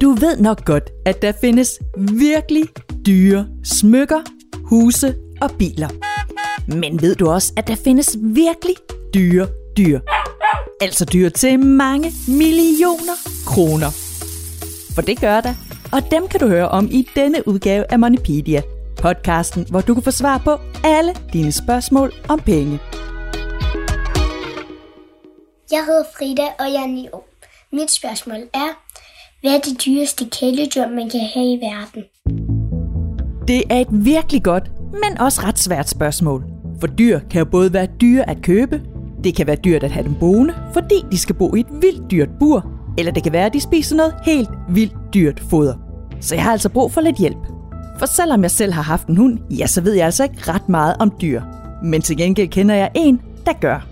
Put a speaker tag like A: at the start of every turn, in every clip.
A: Du ved nok godt, at der findes virkelig dyre smykker, huse og biler. Men ved du også, at der findes virkelig dyre dyr? Altså dyr til mange millioner kroner. For det gør der, og dem kan du høre om i denne udgave af Moneypedia. Podcasten, hvor du kan få svar på alle dine spørgsmål om penge.
B: Jeg hedder Frida, og jeg er 9 år. Mit spørgsmål er, hvad er det dyreste kæledyr, man kan have i verden?
A: Det er et virkelig godt, men også ret svært spørgsmål. For dyr kan jo både være dyre at købe, det kan være dyrt at have dem boende, fordi de skal bo i et vildt dyrt bur, eller det kan være, at de spiser noget helt vildt dyrt foder. Så jeg har altså brug for lidt hjælp. For selvom jeg selv har haft en hund, ja, så ved jeg altså ikke ret meget om dyr. Men til gengæld kender jeg en, der gør.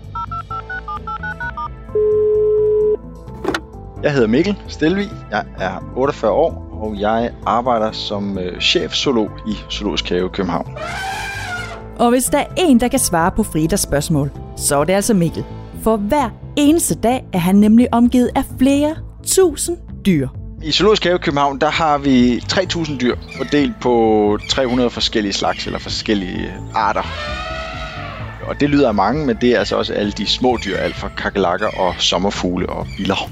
C: Jeg hedder Mikkel Stelvi, jeg er 48 år, og jeg arbejder som øh, chefzoolog i Zoologisk Have København.
A: Og hvis der er en, der kan svare på Fridas spørgsmål, så er det altså Mikkel. For hver eneste dag er han nemlig omgivet af flere tusind dyr.
C: I Zoologisk Have København, der har vi 3.000 dyr, fordelt på 300 forskellige slags eller forskellige arter. Og det lyder af mange, men det er altså også alle de små dyr, alt fra kakelakker og sommerfugle og biller.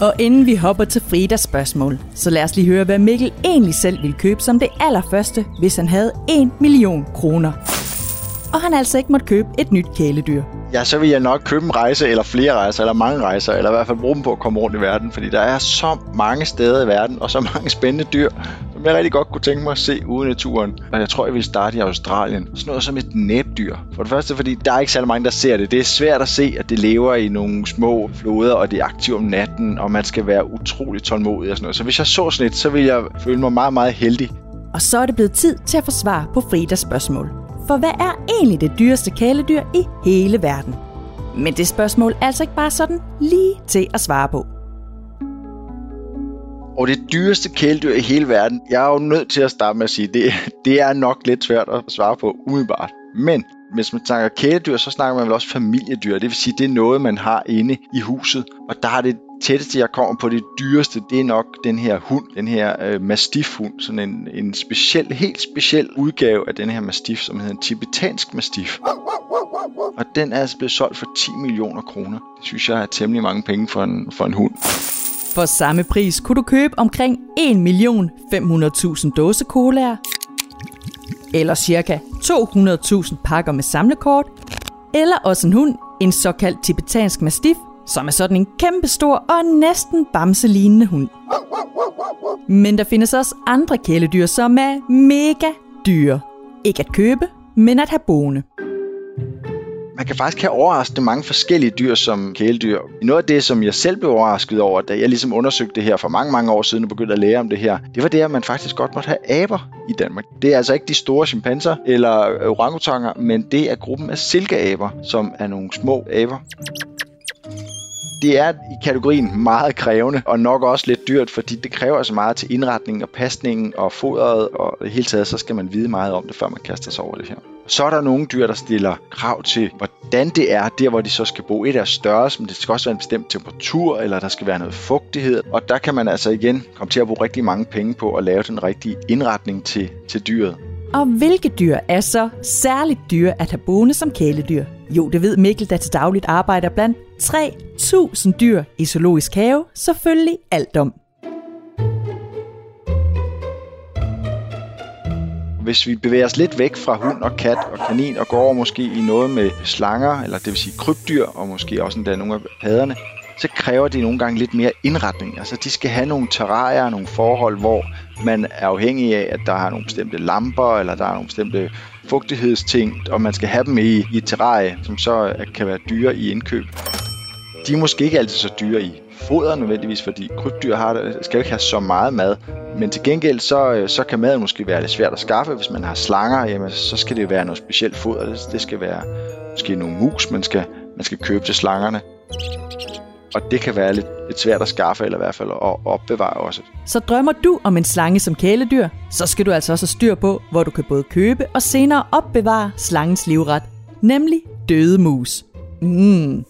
A: Og inden vi hopper til Fridas spørgsmål, så lad os lige høre, hvad Mikkel egentlig selv ville købe som det allerførste, hvis han havde 1 million kroner. Og han altså ikke måtte købe et nyt kæledyr.
C: Ja, så vil jeg nok købe en rejse, eller flere rejser, eller mange rejser, eller i hvert fald bruge dem på at komme rundt i verden, fordi der er så mange steder i verden, og så mange spændende dyr, som jeg rigtig godt kunne tænke mig at se ude i naturen. Og jeg tror, jeg vil starte i Australien. Sådan noget som et næbdyr. For det første, fordi der er ikke særlig mange, der ser det. Det er svært at se, at det lever i nogle små floder, og det er aktivt om natten, og man skal være utrolig tålmodig og sådan noget. Så hvis jeg så sådan et, så vil jeg føle mig meget, meget heldig.
A: Og så er det blevet tid til at få svar på Fridas spørgsmål. For hvad er egentlig det dyreste kæledyr i hele verden? Men det spørgsmål er altså ikke bare sådan lige til at svare på.
C: Og det dyreste kæledyr i hele verden, jeg er jo nødt til at starte med at sige, det, det er nok lidt svært at svare på umiddelbart. Men hvis man snakker kæledyr, så snakker man vel også familiedyr. Det vil sige, det er noget, man har inde i huset. Og der er det tætteste, jeg kommer på det dyreste, det er nok den her hund, den her øh, mastifhund, sådan en, en speciel, helt speciel udgave af den her mastif, som hedder en tibetansk mastif. Og den er altså blevet solgt for 10 millioner kroner. Det synes jeg er temmelig mange penge for en, for en hund.
A: For samme pris kunne du købe omkring 1.500.000 dåse colaer, eller cirka 200.000 pakker med samlekort, eller også en hund, en såkaldt tibetansk mastiff, som er sådan en kæmpe stor og næsten bamselignende hund. Men der findes også andre kæledyr, som er mega dyre. Ikke at købe, men at have boende.
C: Man kan faktisk have overraskende mange forskellige dyr som kæledyr. Noget af det, som jeg selv blev overrasket over, da jeg ligesom undersøgte det her for mange, mange år siden og begyndte at lære om det her, det var det, at man faktisk godt måtte have aber i Danmark. Det er altså ikke de store chimpanser eller orangutanger, men det er gruppen af silkeaber, som er nogle små aber det er i kategorien meget krævende, og nok også lidt dyrt, fordi det kræver så meget til indretningen og pasningen og fodret, og i hele taget, så skal man vide meget om det, før man kaster sig over det her. Så er der nogle dyr, der stiller krav til, hvordan det er, der hvor de så skal bo. Et er størrelse, men det skal også være en bestemt temperatur, eller der skal være noget fugtighed. Og der kan man altså igen komme til at bruge rigtig mange penge på at lave den rigtige indretning til, til dyret.
A: Og hvilke dyr er så særligt dyre at have boende som kæledyr? Jo, det ved Mikkel, der til dagligt arbejder blandt 3.000 dyr i zoologisk have, selvfølgelig alt om.
C: Hvis vi bevæger os lidt væk fra hund og kat og kanin og går over måske i noget med slanger, eller det vil sige krybdyr, og måske også endda nogle af padderne, så kræver de nogle gange lidt mere indretning. Altså de skal have nogle terrarier, nogle forhold, hvor man er afhængig af, at der er nogle bestemte lamper, eller der er nogle bestemte fugtighedsting, og man skal have dem i, i et terrarie, som så kan være dyre i indkøb. De er måske ikke altid så dyre i foder nødvendigvis, fordi krybdyr har, skal jo ikke have så meget mad. Men til gengæld, så, øh, så kan maden måske være lidt svært at skaffe. Hvis man har slanger, jamen, så skal det være noget specielt foder. Det skal være måske nogle mus, man skal, man skal købe til slangerne og det kan være lidt, lidt svært at skaffe, eller i hvert fald at opbevare også.
A: Så drømmer du om en slange som kæledyr, så skal du altså også styr på, hvor du kan både købe og senere opbevare slangens livret, nemlig døde mus. Mm.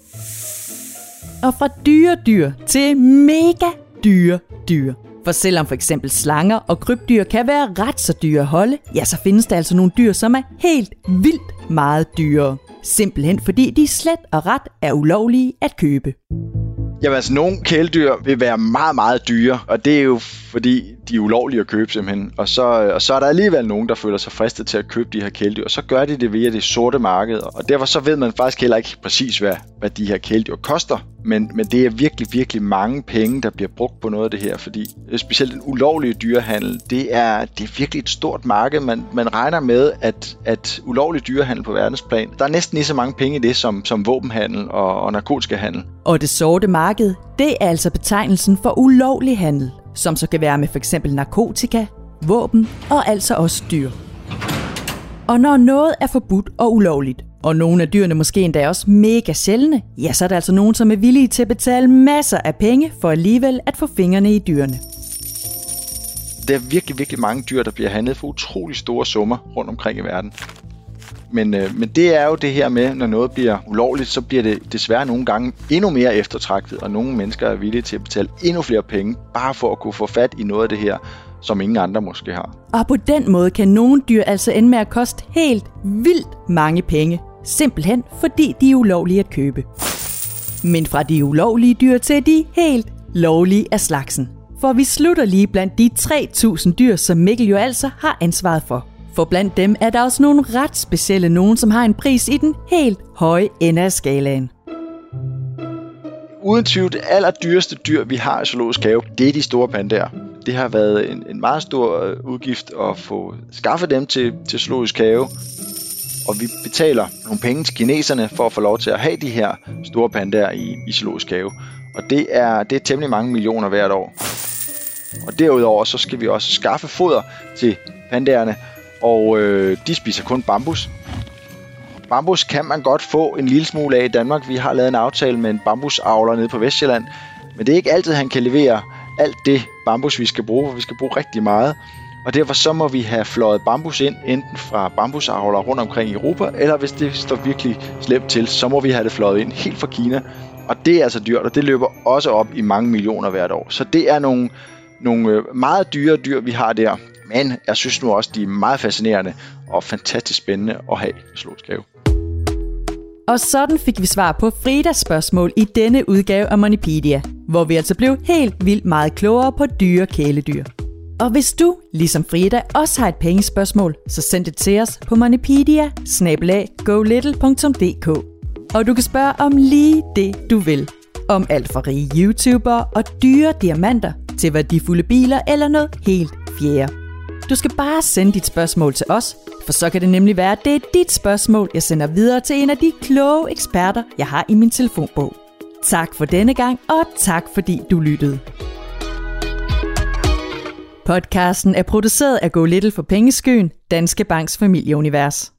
A: Og fra dyre dyr til mega dyre dyr. For selvom for eksempel slanger og krybdyr kan være ret så dyre at holde, ja, så findes der altså nogle dyr, som er helt vildt meget dyrere. Simpelthen fordi de slet og ret er ulovlige at købe.
C: Jamen altså, nogle kæledyr vil være meget, meget dyre, og det er jo fordi, de er ulovlige at købe simpelthen. Og så, og så er der alligevel nogen, der føler sig fristet til at købe de her kæledyr, og så gør de det via det sorte marked. Og derfor så ved man faktisk heller ikke præcis, hvad, hvad de her kæledyr koster. Men, men det er virkelig, virkelig mange penge, der bliver brugt på noget af det her, fordi øh, specielt den ulovlige dyrehandel, det er, det er virkelig et stort marked. Man, man regner med, at, at ulovlig dyrehandel på verdensplan, der er næsten lige så mange penge i det som, som våbenhandel og, og narkotikahandel.
A: Og det sorte marked, det er altså betegnelsen for ulovlig handel som så kan være med f.eks. narkotika, våben og altså også dyr. Og når noget er forbudt og ulovligt, og nogle af dyrene måske endda også mega sjældne, ja, så er der altså nogen, som er villige til at betale masser af penge for alligevel at få fingrene i dyrene.
C: Der er virkelig, virkelig mange dyr, der bliver handlet for utrolig store summer rundt omkring i verden. Men, øh, men det er jo det her med, når noget bliver ulovligt, så bliver det desværre nogle gange endnu mere eftertragtet, og nogle mennesker er villige til at betale endnu flere penge, bare for at kunne få fat i noget af det her, som ingen andre måske har.
A: Og på den måde kan nogle dyr altså ende med at koste helt vildt mange penge, simpelthen fordi de er ulovlige at købe. Men fra de ulovlige dyr til de helt lovlige af slagsen. For vi slutter lige blandt de 3.000 dyr, som Mikkel jo altså har ansvaret for. For blandt dem er der også nogle ret specielle nogen, som har en pris i den helt høje ende af skalaen.
C: Uden tvivl det allerdyreste dyr, vi har i zoologisk have, det er de store pandaer. Det har været en, en meget stor øh, udgift at få skaffet dem til, til zoologisk have. Og vi betaler nogle penge til kineserne for at få lov til at have de her store pandaer i, i zoologisk have. Og det er, det er temmelig mange millioner hvert år. Og derudover så skal vi også skaffe foder til pandaerne, og øh, de spiser kun bambus. Bambus kan man godt få en lille smule af i Danmark. Vi har lavet en aftale med en bambusavler nede på Vestjylland, men det er ikke altid, han kan levere alt det bambus, vi skal bruge, for vi skal bruge rigtig meget. Og derfor så må vi have fløjet bambus ind, enten fra bambusavler rundt omkring i Europa, eller hvis det står virkelig slemt til, så må vi have det fløjet ind helt fra Kina. Og det er altså dyrt, og det løber også op i mange millioner hvert år. Så det er nogle, nogle øh, meget dyre dyr, vi har der. Men jeg synes nu også, de er meget fascinerende og fantastisk spændende at have i Zoologisk Have.
A: Og sådan fik vi svar på Fridas spørgsmål i denne udgave af Monipedia, hvor vi altså blev helt vildt meget klogere på dyre kæledyr. Og hvis du, ligesom Frida, også har et pengespørgsmål, så send det til os på monipedia Og du kan spørge om lige det, du vil. Om alt fra rige YouTubere og dyre diamanter til værdifulde biler eller noget helt fjerde. Du skal bare sende dit spørgsmål til os, for så kan det nemlig være, at det er dit spørgsmål, jeg sender videre til en af de kloge eksperter, jeg har i min telefonbog. Tak for denne gang, og tak fordi du lyttede. Podcasten er produceret af Go Little for Pengeskyen, Danske Banks familieunivers.